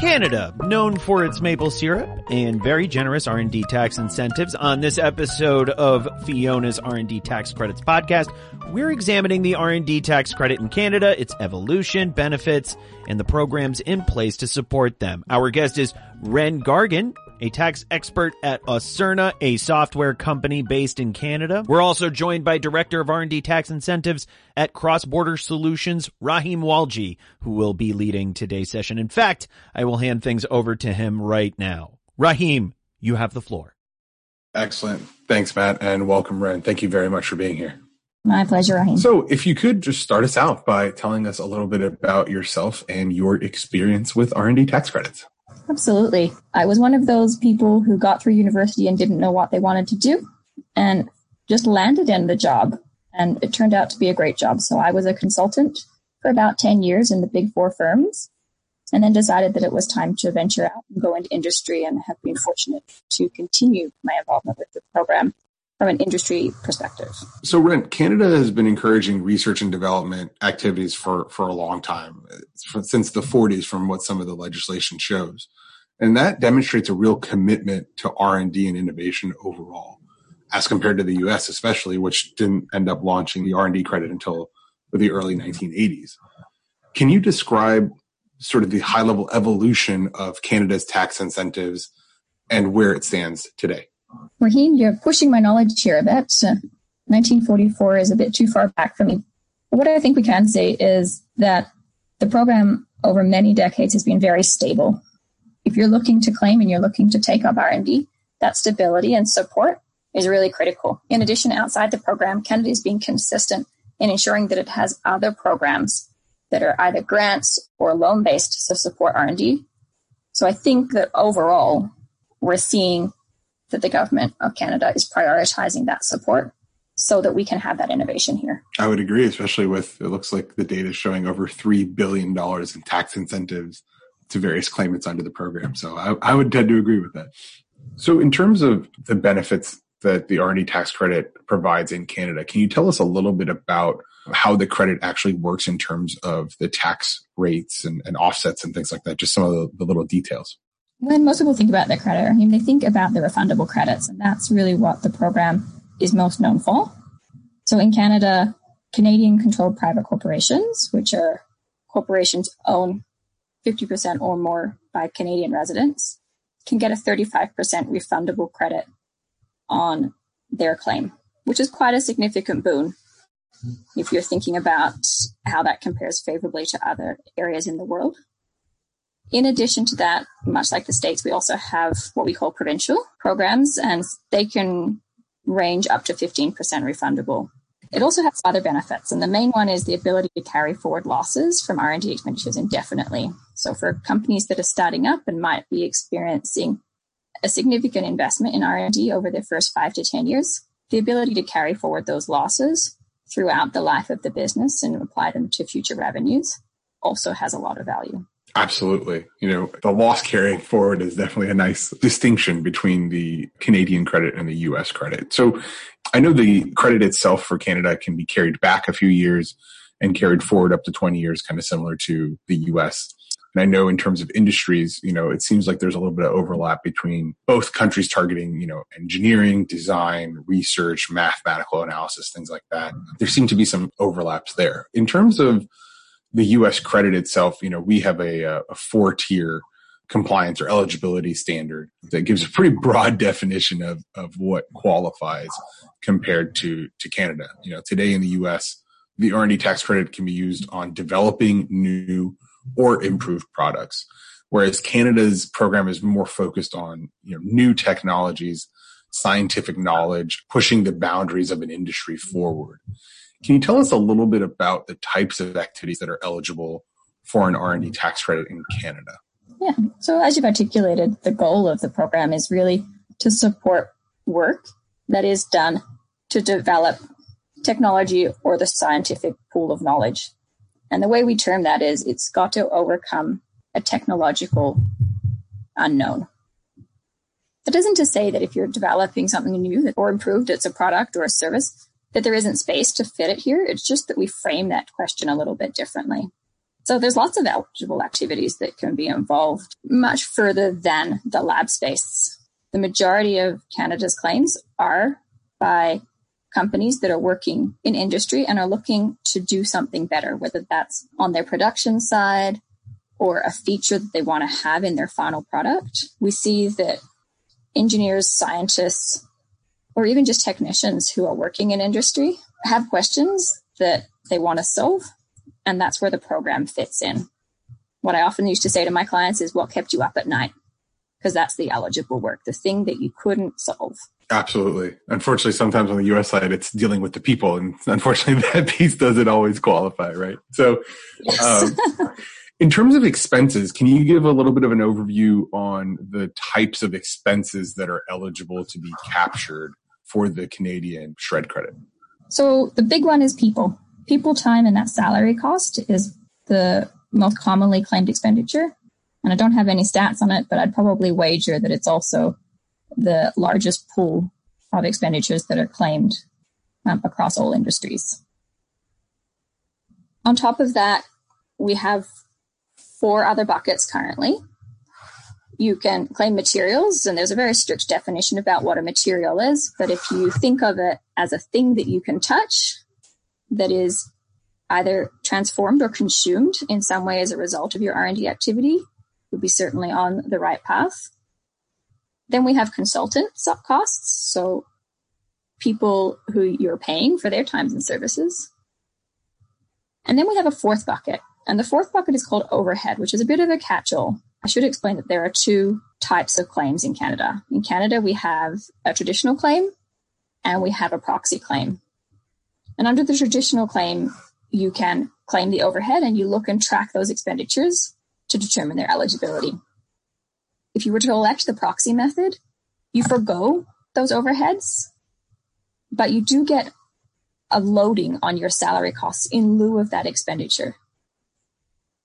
Canada, known for its maple syrup and very generous R&D tax incentives. On this episode of Fiona's R&D Tax Credits podcast, we're examining the R&D tax credit in Canada, its evolution, benefits, and the programs in place to support them. Our guest is Ren Gargan, a tax expert at Acerna, a software company based in Canada. We're also joined by Director of R&D Tax Incentives at Cross Border Solutions, Rahim Walji, who will be leading today's session. In fact, I will hand things over to him right now. Rahim, you have the floor. Excellent. Thanks, Matt, and welcome, Ren. Thank you very much for being here. My pleasure, Rahim. So, if you could just start us out by telling us a little bit about yourself and your experience with R&D tax credits. Absolutely. I was one of those people who got through university and didn't know what they wanted to do and just landed in the job. And it turned out to be a great job. So I was a consultant for about 10 years in the big four firms and then decided that it was time to venture out and go into industry and have been fortunate to continue my involvement with the program from an industry perspective. So, Ren, Canada has been encouraging research and development activities for, for a long time, since the 40s, from what some of the legislation shows. And that demonstrates a real commitment to R&D and innovation overall, as compared to the US, especially, which didn't end up launching the R&D credit until the early 1980s. Can you describe sort of the high level evolution of Canada's tax incentives and where it stands today? Rahim, you're pushing my knowledge here a bit. Uh, 1944 is a bit too far back for me. What I think we can say is that the program over many decades has been very stable. If you're looking to claim and you're looking to take up R&D, that stability and support is really critical. In addition, outside the program, Canada is being consistent in ensuring that it has other programs that are either grants or loan based to support R&D. So I think that overall, we're seeing that the government of Canada is prioritizing that support so that we can have that innovation here. I would agree, especially with it looks like the data is showing over $3 billion in tax incentives to various claimants under the program. So I, I would tend to agree with that. So, in terms of the benefits that the R&D tax credit provides in Canada, can you tell us a little bit about how the credit actually works in terms of the tax rates and, and offsets and things like that? Just some of the, the little details when most people think about their credit, I mean, they think about the refundable credits, and that's really what the program is most known for. So in Canada, Canadian controlled private corporations, which are corporations owned 50% or more by Canadian residents, can get a 35% refundable credit on their claim, which is quite a significant boon if you're thinking about how that compares favorably to other areas in the world. In addition to that, much like the States, we also have what we call provincial programs, and they can range up to 15% refundable. It also has other benefits, and the main one is the ability to carry forward losses from R&D expenditures indefinitely. So for companies that are starting up and might be experiencing a significant investment in R&D over their first five to 10 years, the ability to carry forward those losses throughout the life of the business and apply them to future revenues also has a lot of value. Absolutely. You know, the loss carrying forward is definitely a nice distinction between the Canadian credit and the US credit. So I know the credit itself for Canada can be carried back a few years and carried forward up to 20 years, kind of similar to the US. And I know in terms of industries, you know, it seems like there's a little bit of overlap between both countries targeting, you know, engineering, design, research, mathematical analysis, things like that. There seem to be some overlaps there. In terms of the U.S. credit itself, you know, we have a, uh, a four tier compliance or eligibility standard that gives a pretty broad definition of, of what qualifies compared to, to Canada. You know, today in the U.S., the R&D tax credit can be used on developing new or improved products, whereas Canada's program is more focused on you know new technologies, scientific knowledge, pushing the boundaries of an industry forward. Can you tell us a little bit about the types of activities that are eligible for an R&D tax credit in Canada? Yeah. So as you've articulated, the goal of the program is really to support work that is done to develop technology or the scientific pool of knowledge. And the way we term that is it's got to overcome a technological unknown. That isn't to say that if you're developing something new or improved, it's a product or a service, that there isn't space to fit it here. It's just that we frame that question a little bit differently. So there's lots of eligible activities that can be involved much further than the lab space. The majority of Canada's claims are by companies that are working in industry and are looking to do something better, whether that's on their production side or a feature that they want to have in their final product. We see that engineers, scientists, or even just technicians who are working in industry have questions that they want to solve. And that's where the program fits in. What I often used to say to my clients is what kept you up at night? Because that's the eligible work, the thing that you couldn't solve. Absolutely. Unfortunately, sometimes on the US side, it's dealing with the people. And unfortunately, that piece doesn't always qualify, right? So, yes. um, in terms of expenses, can you give a little bit of an overview on the types of expenses that are eligible to be captured for the Canadian SR&ED credit? So the big one is people. People time and that salary cost is the most commonly claimed expenditure. And I don't have any stats on it, but I'd probably wager that it's also the largest pool of expenditures that are claimed um, across all industries. On top of that, we have four other buckets currently you can claim materials, and there's a very strict definition about what a material is. But if you think of it as a thing that you can touch, that is either transformed or consumed in some way as a result of your R&D activity, you'll be certainly on the right path. Then we have consultant costs, so people who you're paying for their times and services. And then we have a fourth bucket, and the fourth bucket is called overhead, which is a bit of a catch-all. I should explain that there are two types of claims in Canada. In Canada, we have a traditional claim and we have a proxy claim. And under the traditional claim, you can claim the overhead and you look and track those expenditures to determine their eligibility. If you were to elect the proxy method, you forego those overheads, but you do get a loading on your salary costs in lieu of that expenditure.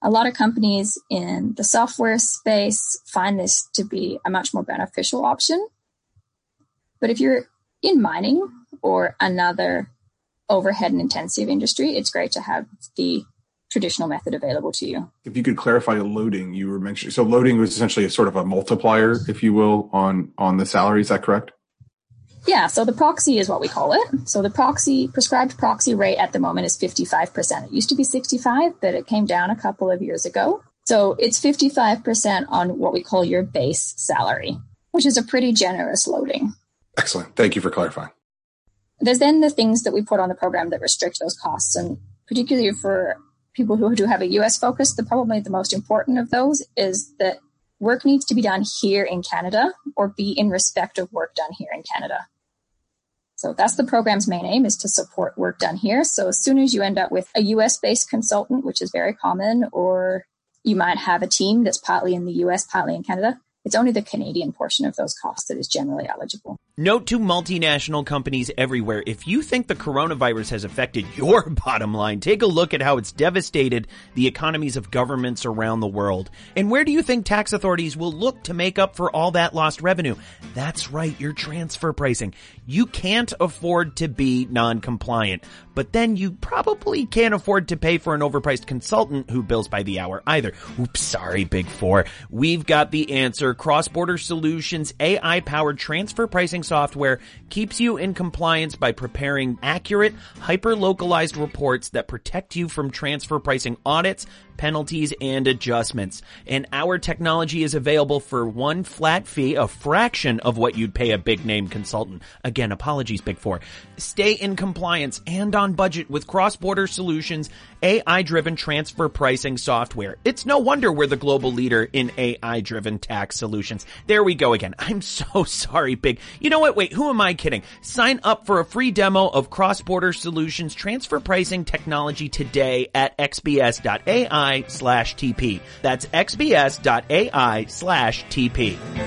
A lot of companies in the software space find this to be a much more beneficial option. But if you're in mining or another overhead and intensive industry, it's great to have the traditional method available to you. If you could clarify loading, you were mentioning so loading was essentially a sort of a multiplier, if you will, on on the salary. Is that correct? Yeah, so the proxy is what we call it. So the proxy prescribed proxy rate at the moment is 55%. It used to be 65, but it came down a couple of years ago. So it's 55% on what we call your base salary, which is a pretty generous loading. Excellent. Thank you for clarifying. There's then the things that we put on the program that restrict those costs. And particularly for people who do have a US focus, the probably the most important of those is that work needs to be done here in Canada or be in respect of work done here in Canada. So that's the program's main aim is to support work done here. So as soon as you end up with a US based consultant, which is very common, or you might have a team that's partly in the US, partly in Canada, it's only the Canadian portion of those costs that is generally eligible. Note to multinational companies everywhere if you think the coronavirus has affected your bottom line, take a look at how it's devastated the economies of governments around the world. And where do you think tax authorities will look to make up for all that lost revenue? That's right, your transfer pricing. You can't afford to be non compliant but then you probably can't afford to pay for an overpriced consultant who bills by the hour either. Oops, sorry, Big Four. We've got the answer. Cross-border solutions, AI-powered transfer pricing software keeps you in compliance by preparing accurate, hyper-localized reports that protect you from transfer pricing audits, penalties, and adjustments. And our technology is available for one flat fee, a fraction of what you'd pay a big name consultant. Again, apologies, Big Four. Stay in compliance and on budget with cross-border solutions AI-driven transfer pricing software. It's no wonder we're the global leader in AI-driven tax solutions. There we go again. I'm so sorry, Big. You know what? Wait, who am I kidding? Sign up for a free demo of cross-border solutions transfer pricing technology today at xbs.ai slash TP. That's xbs.ai slash TP.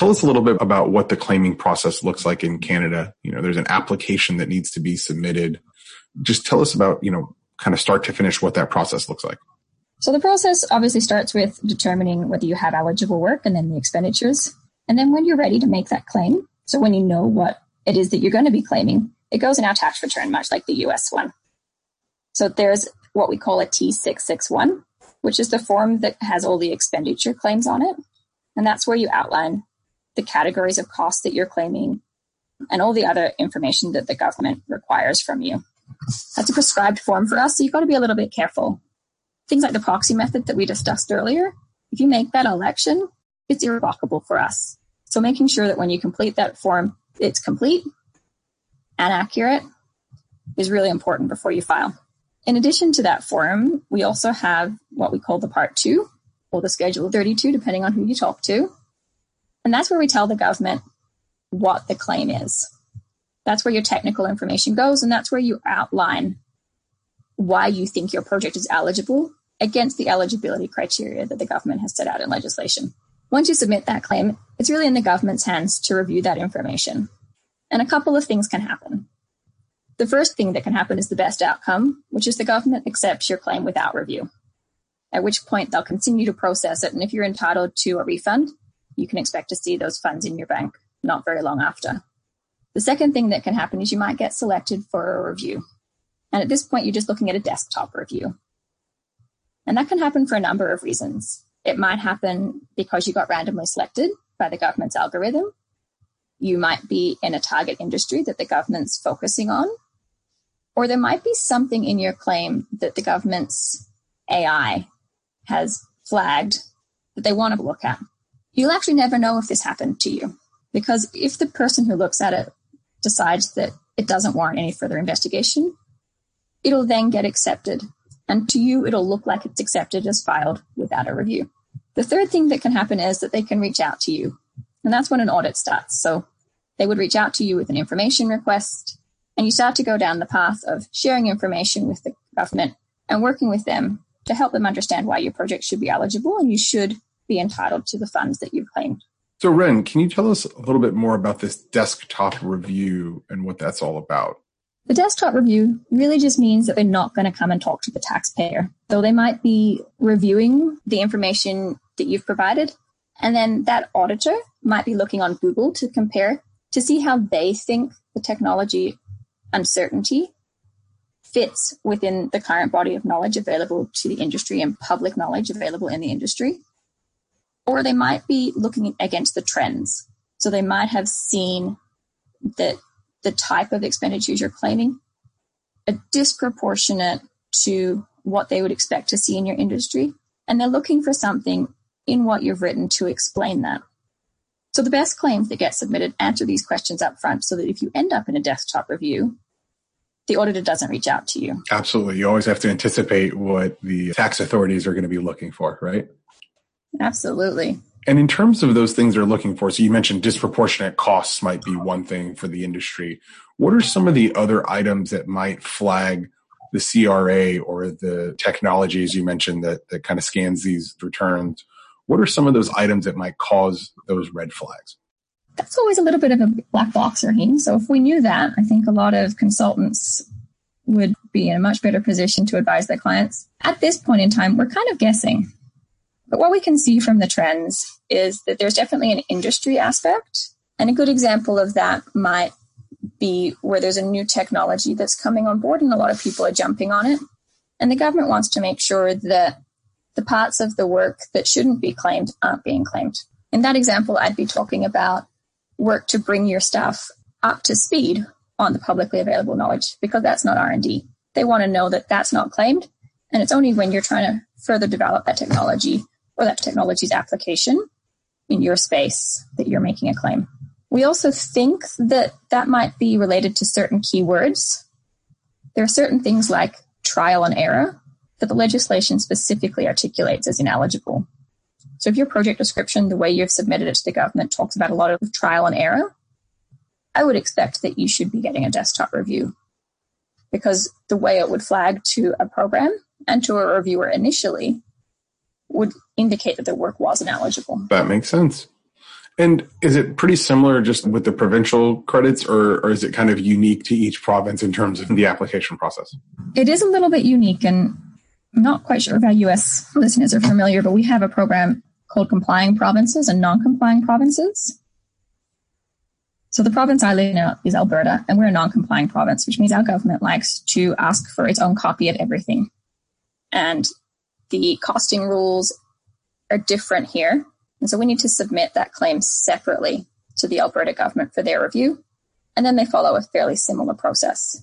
Tell us a little bit about what the claiming process looks like in Canada. You know, there's an application that needs to be submitted. Just tell us about, you know, kind of start to finish what that process looks like. So the process obviously starts with determining whether you have eligible work and then the expenditures. And then when you're ready to make that claim, So when you know what it is that you're going to be claiming, it goes in our tax return, much like the US one. So there's what we call a T661, which is the form that has all the expenditure claims on it. And that's where you outline the categories of costs that you're claiming and all the other information that the government requires from you. That's a prescribed form for us, so you've got to be a little bit careful. Things like the proxy method that we discussed earlier, if you make that election, it's irrevocable for us. So making sure that when you complete that form, it's complete and accurate is really important before you file. In addition to that form, we also have what we call the part two or the schedule 32, depending on who you talk to. And that's where we tell the government what the claim is. That's where your technical information goes, and that's where you outline why you think your project is eligible against the eligibility criteria that the government has set out in legislation. Once you submit that claim, it's really in the government's hands to review that information. And a couple of things can happen. The first thing that can happen is the best outcome, which is the government accepts your claim without review, at which point they'll continue to process it. And if you're entitled to a refund, you can expect to see those funds in your bank not very long after. The second thing that can happen is you might get selected for a review. And at this point, you're just looking at a desktop review. And that can happen for a number of reasons. It might happen because you got randomly selected by the government's algorithm. You might be in a target industry that the government's focusing on. Or there might be something in your claim that the government's AI has flagged that they want to look at. You'll actually never know if this happened to you because if the person who looks at it decides that it doesn't warrant any further investigation, it'll then get accepted. And to you, it'll look like it's accepted as filed without a review. The third thing that can happen is that they can reach out to you. And that's when an audit starts. So they would reach out to you with an information request, and you start to go down the path of sharing information with the government and working with them to help them understand why your project should be eligible and you should be entitled to the funds that you've claimed. So, Ren, can you tell us a little bit more about this desktop review and what that's all about? The desktop review really just means that they're not going to come and talk to the taxpayer. Though they might be reviewing the information that you've provided, and then that auditor might be looking on Google to compare to see how they think the technology uncertainty fits within the current body of knowledge available to the industry and public knowledge available in the industry or they might be looking against the trends. So they might have seen that the type of expenditures you're claiming are disproportionate to what they would expect to see in your industry. And they're looking for something in what you've written to explain that. So the best claims that get submitted answer these questions up front so that if you end up in a desktop review, the auditor doesn't reach out to you. Absolutely. You always have to anticipate what the tax authorities are going to be looking for, right? Absolutely. And in terms of those things they're looking for, so you mentioned disproportionate costs might be one thing for the industry. What are some of the other items that might flag the CRA or the technologies you mentioned that, that kind of scans these returns? What are some of those items that might cause those red flags? That's always a little bit of a black box, Rahim. So if we knew that, I think a lot of consultants would be in a much better position to advise their clients. At this point in time, we're kind of guessing but what we can see from the trends is that there's definitely an industry aspect. And a good example of that might be where there's a new technology that's coming on board and a lot of people are jumping on it. And the government wants to make sure that the parts of the work that shouldn't be claimed aren't being claimed. In that example, I'd be talking about work to bring your staff up to speed on the publicly available knowledge because that's not R&D. They want to know that that's not claimed. And it's only when you're trying to further develop that technology or that technology's application in your space that you're making a claim. We also think that that might be related to certain keywords. There are certain things like trial and error that the legislation specifically articulates as ineligible. So if your project description, the way you've submitted it to the government, talks about a lot of trial and error, I would expect that you should be getting a desktop review because the way it would flag to a program and to a reviewer initially would indicate that their work wasn't eligible. That makes sense. And is it pretty similar just with the provincial credits, or, or is it kind of unique to each province in terms of the application process? It is a little bit unique, and I'm not quite sure if our US listeners are familiar, but we have a program called Complying Provinces and Non Complying Provinces. So the province I live in is Alberta, and we're a non-complying province, which means our government likes to ask for its own copy of everything. And the costing rules are different here. And so we need to submit that claim separately to the Alberta government for their review. And then they follow a fairly similar process.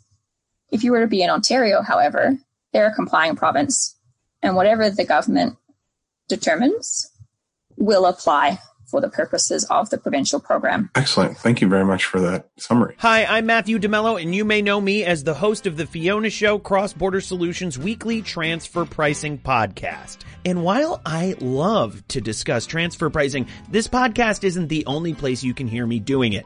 If you were to be in Ontario, however, they're a complying province, and whatever the government determines will apply for the purposes of the provincial program. Excellent. Thank you very much for that summary. Hi, I'm Matthew DeMello, and you may know me as the host of the Fiona Show Cross Border Solutions weekly transfer pricing podcast. And while I love to discuss transfer pricing, this podcast isn't the only place you can hear me doing it.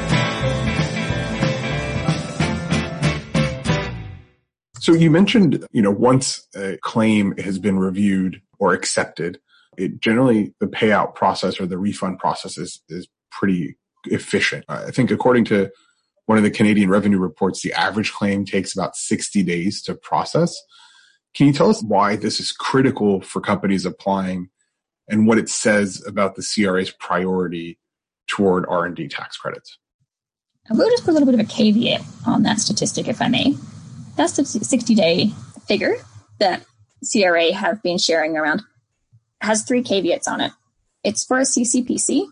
So you mentioned, you know, once a claim has been reviewed or accepted, it generally the payout process or the refund process is, is pretty efficient. I think according to one of the Canadian revenue reports, the average claim takes about 60 days to process. Can you tell us why this is critical for companies applying and what it says about the CRA's priority toward R&D tax credits? I will just put a little bit of a caveat on that statistic, if I may. That's the 60 day figure that CRA have been sharing around has three caveats on it. It's for a CCPC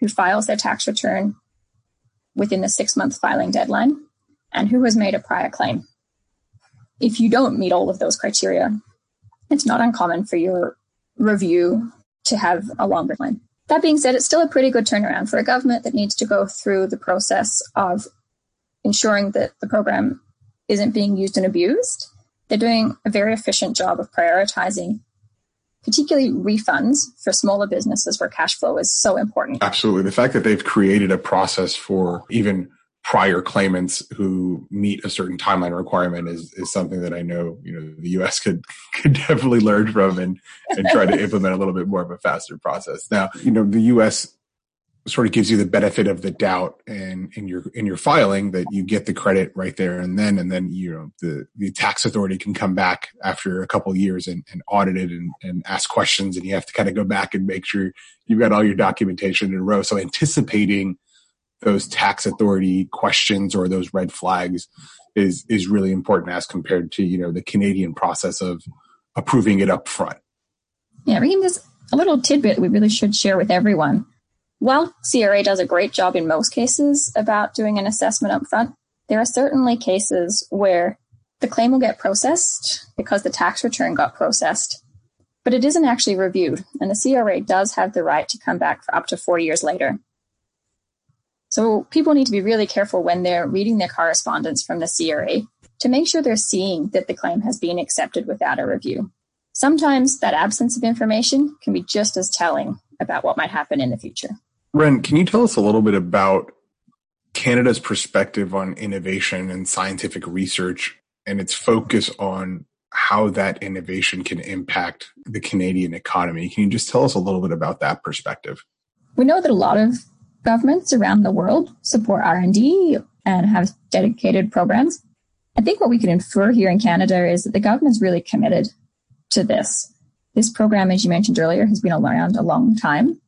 who files their tax return within the six month filing deadline and who has made a prior claim. If you don't meet all of those criteria, it's not uncommon for your review to have a longer time. That being said, it's still a pretty good turnaround for a government that needs to go through the process of ensuring that the program isn't being used and abused. They're doing a very efficient job of prioritizing particularly refunds for smaller businesses where cash flow is so important. Absolutely. The fact that they've created a process for even prior claimants who meet a certain timeline requirement is, is something that I know, you know, the US could, could definitely learn from and, and try to implement a little bit more of a faster process. Now, you know, the US sort of gives you the benefit of the doubt and in your in your filing that you get the credit right there and then and then you know the the tax authority can come back after a couple years and, and audit it and, and ask questions and you have to kind of go back and make sure you've got all your documentation in a row so anticipating those tax authority questions or those red flags is is really important as compared to you know the Canadian process of approving it up front. Yeah, Rahim, there's a little tidbit we really should share with everyone while CRA does a great job in most cases about doing an assessment up front, there are certainly cases where the claim will get processed because the tax return got processed, but it isn't actually reviewed, and the CRA does have the right to come back for up to four years later. So people need to be really careful when they're reading their correspondence from the CRA to make sure they're seeing that the claim has been accepted without a review. Sometimes that absence of information can be just as telling about what might happen in the future. Ren, can you tell us a little bit about Canada's perspective on innovation and scientific research and its focus on how that innovation can impact the Canadian economy? Can you just tell us a little bit about that perspective? We know that a lot of governments around the world support R&D and have dedicated programs. I think what we can infer here in Canada is that the government's really committed to this. This program, as you mentioned earlier, has been around a long time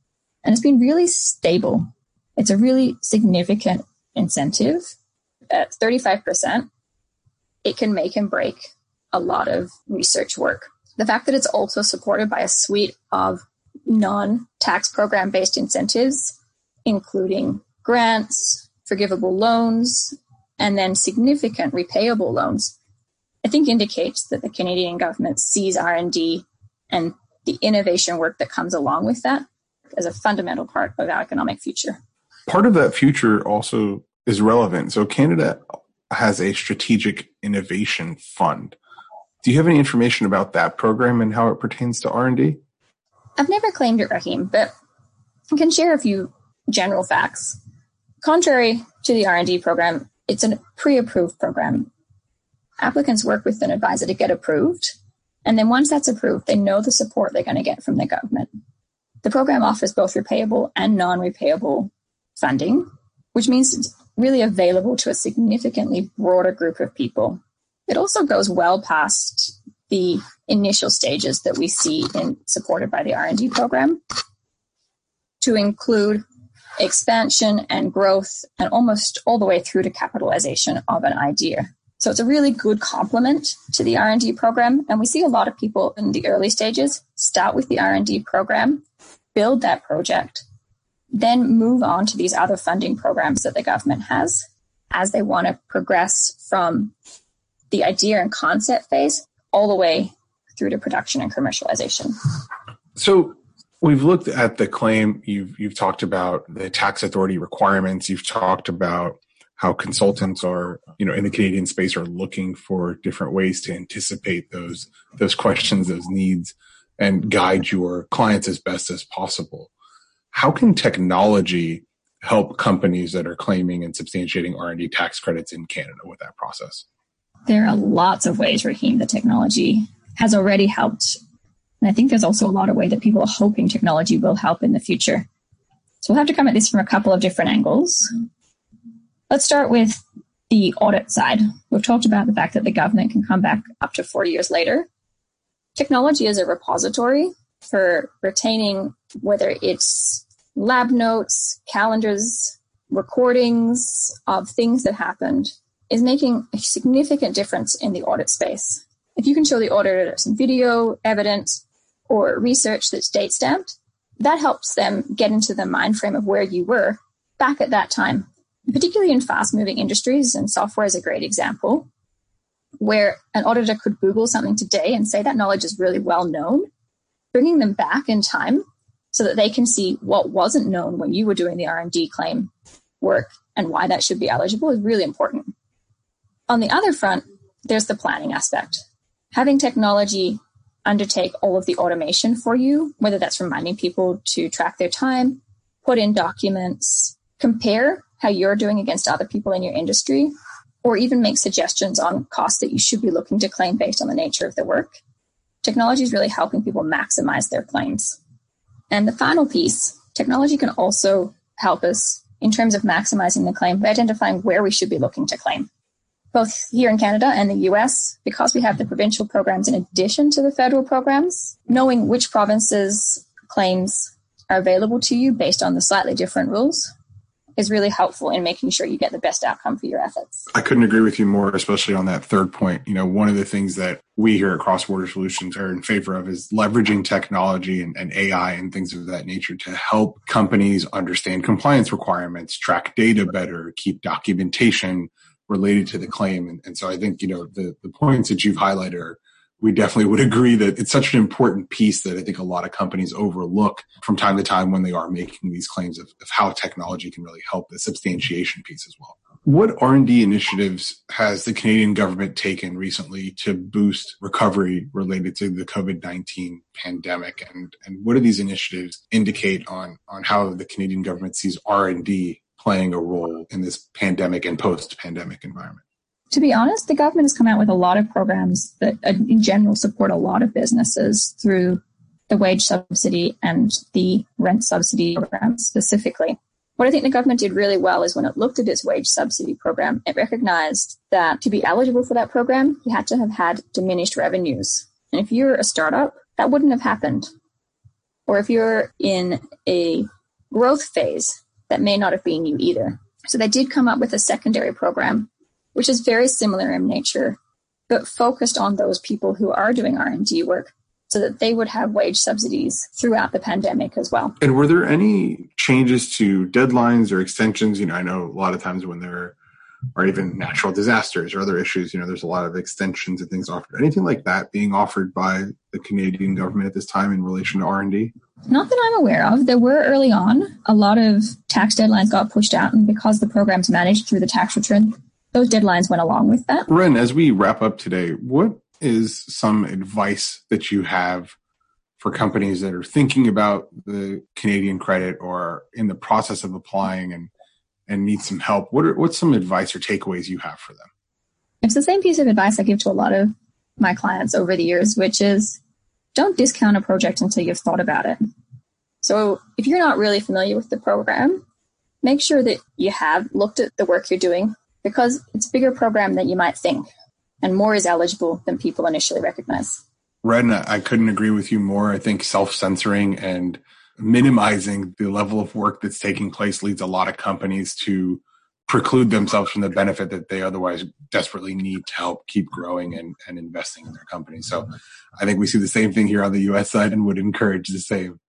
and it's been really stable. It's a really significant incentive. At 35%, it can make and break a lot of research work. The fact that it's also supported by a suite of non tax program based incentives, including grants, forgivable loans, and then significant repayable loans, I think indicates that the Canadian government sees R&D and the innovation work that comes along with that as a fundamental part of our economic future. Part of that future also is relevant. So Canada has a strategic innovation fund. Do you have any information about that program and how it pertains to R&D? I've never claimed it, Rahim, but I can share a few general facts. Contrary to the R&D program, it's a pre-approved program. Applicants work with an advisor to get approved, and then once that's approved, they know the support they're going to get from the government. The program offers both repayable and non-repayable funding, which means it's really available to a significantly broader group of people. It also goes well past the initial stages that we see in supported by the R&D program to include expansion and growth and almost all the way through to capitalization of an idea. So it's a really good complement to the R&D program and we see a lot of people in the early stages start with the R&D program, build that project, then move on to these other funding programs that the government has as they want to progress from the idea and concept phase all the way through to production and commercialization. So we've looked at the claim. You've you've talked about the tax authority requirements. You've talked about how consultants are, you know, in the Canadian space are looking for different ways to anticipate those those questions, those needs, and guide your clients as best as possible. How can technology help companies that are claiming and substantiating R&D tax credits in Canada with that process? There are lots of ways, Rahim, the technology has already helped. And I think there's also a lot of way that people are hoping technology will help in the future. So we'll have to come at this from a couple of different angles. Let's start with the audit side. We've talked about the fact that the government can come back up to four years later. Technology is a repository for retaining whether it's lab notes, calendars, recordings of things that happened is making a significant difference in the audit space. If you can show the auditor some video, evidence, or research that's date stamped, that helps them get into the mind frame of where you were back at that time. Particularly in fast moving industries, and software is a great example, where an auditor could Google something today and say that knowledge is really well known, bringing them back in time so that they can see what wasn't known when you were doing the R&D claim work and why that should be eligible is really important. On the other front, there's the planning aspect. Having technology undertake all of the automation for you, whether that's reminding people to track their time, put in documents, compare how you're doing against other people in your industry, or even make suggestions on costs that you should be looking to claim based on the nature of the work. Technology is really helping people maximize their claims. And the final piece, technology can also help us in terms of maximizing the claim by identifying where we should be looking to claim both here in Canada and the US, because we have the provincial programs in addition to the federal programs, knowing which provinces claims are available to you based on the slightly different rules is really helpful in making sure you get the best outcome for your efforts. I couldn't agree with you more, especially on that third point. You know, one of the things that we here at Cross Border Solutions are in favor of is leveraging technology and, and AI and things of that nature to help companies understand compliance requirements, track data better, keep documentation related to the claim. And, and so I think, you know, the, the points that you've highlighted are, we definitely would agree that it's such an important piece that I think a lot of companies overlook from time to time when they are making these claims of, of how technology can really help the substantiation piece as well. What R&D initiatives has the Canadian government taken recently to boost recovery related to the COVID-19 pandemic? And, and what do these initiatives indicate on, on how the Canadian government sees R&D playing a role in this pandemic and post pandemic environment? To be honest, the government has come out with a lot of programs that, uh, in general, support a lot of businesses through the wage subsidy and the rent subsidy program specifically. What I think the government did really well is when it looked at its wage subsidy program, it recognized that to be eligible for that program, you had to have had diminished revenues. And if you're a startup, that wouldn't have happened. Or if you're in a growth phase, that may not have been you either. So they did come up with a secondary program, which is very similar in nature, but focused on those people who are doing R&D work so that they would have wage subsidies throughout the pandemic as well. And were there any changes to deadlines or extensions? You know, I know a lot of times when there are even natural disasters or other issues, you know, there's a lot of extensions and things offered. Anything like that being offered by the Canadian government at this time in relation to R&D? Not that I'm aware of. There were early on a lot of tax deadlines got pushed out, and because the program's managed through the tax return, those deadlines went along with that. Ren, as we wrap up today, what is some advice that you have for companies that are thinking about the Canadian credit or in the process of applying and and need some help? What are what's some advice or takeaways you have for them? It's the same piece of advice I give to a lot of my clients over the years, which is don't discount a project until you've thought about it. So if you're not really familiar with the program, make sure that you have looked at the work you're doing because it's a bigger program than you might think and more is eligible than people initially recognize. Ren, I couldn't agree with you more. I think self censoring and minimizing the level of work that's taking place leads a lot of companies to preclude themselves from the benefit that they otherwise desperately need to help keep growing and, and investing in their company. So I think we see the same thing here on the US side and would encourage the same.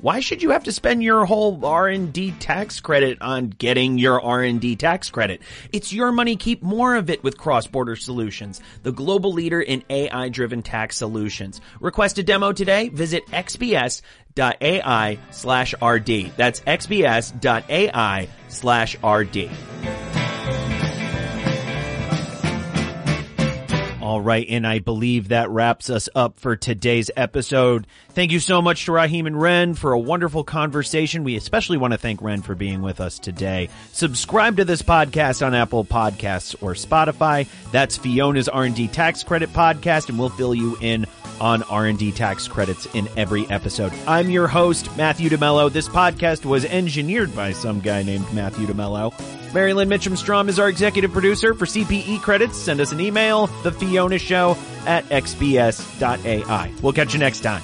why should you have to spend your whole R&D tax credit on getting your R&D tax credit? It's your money. Keep more of it with cross-border solutions, the global leader in AI-driven tax solutions. Request a demo today. Visit xbs.ai slash RD. That's xbs.ai slash RD. All right, and I believe that wraps us up for today's episode. Thank you so much to Rahim and Ren for a wonderful conversation. We especially want to thank Ren for being with us today. Subscribe to this podcast on Apple Podcasts or Spotify. That's Fiona's R&D Tax Credit Podcast, and we'll fill you in on R&D tax credits in every episode. I'm your host, Matthew DeMello. This podcast was engineered by some guy named Matthew DeMello. Marilyn Mitchum Strom is our executive producer for CPE credits. Send us an email, the Fiona Show at xbs.ai. We'll catch you next time.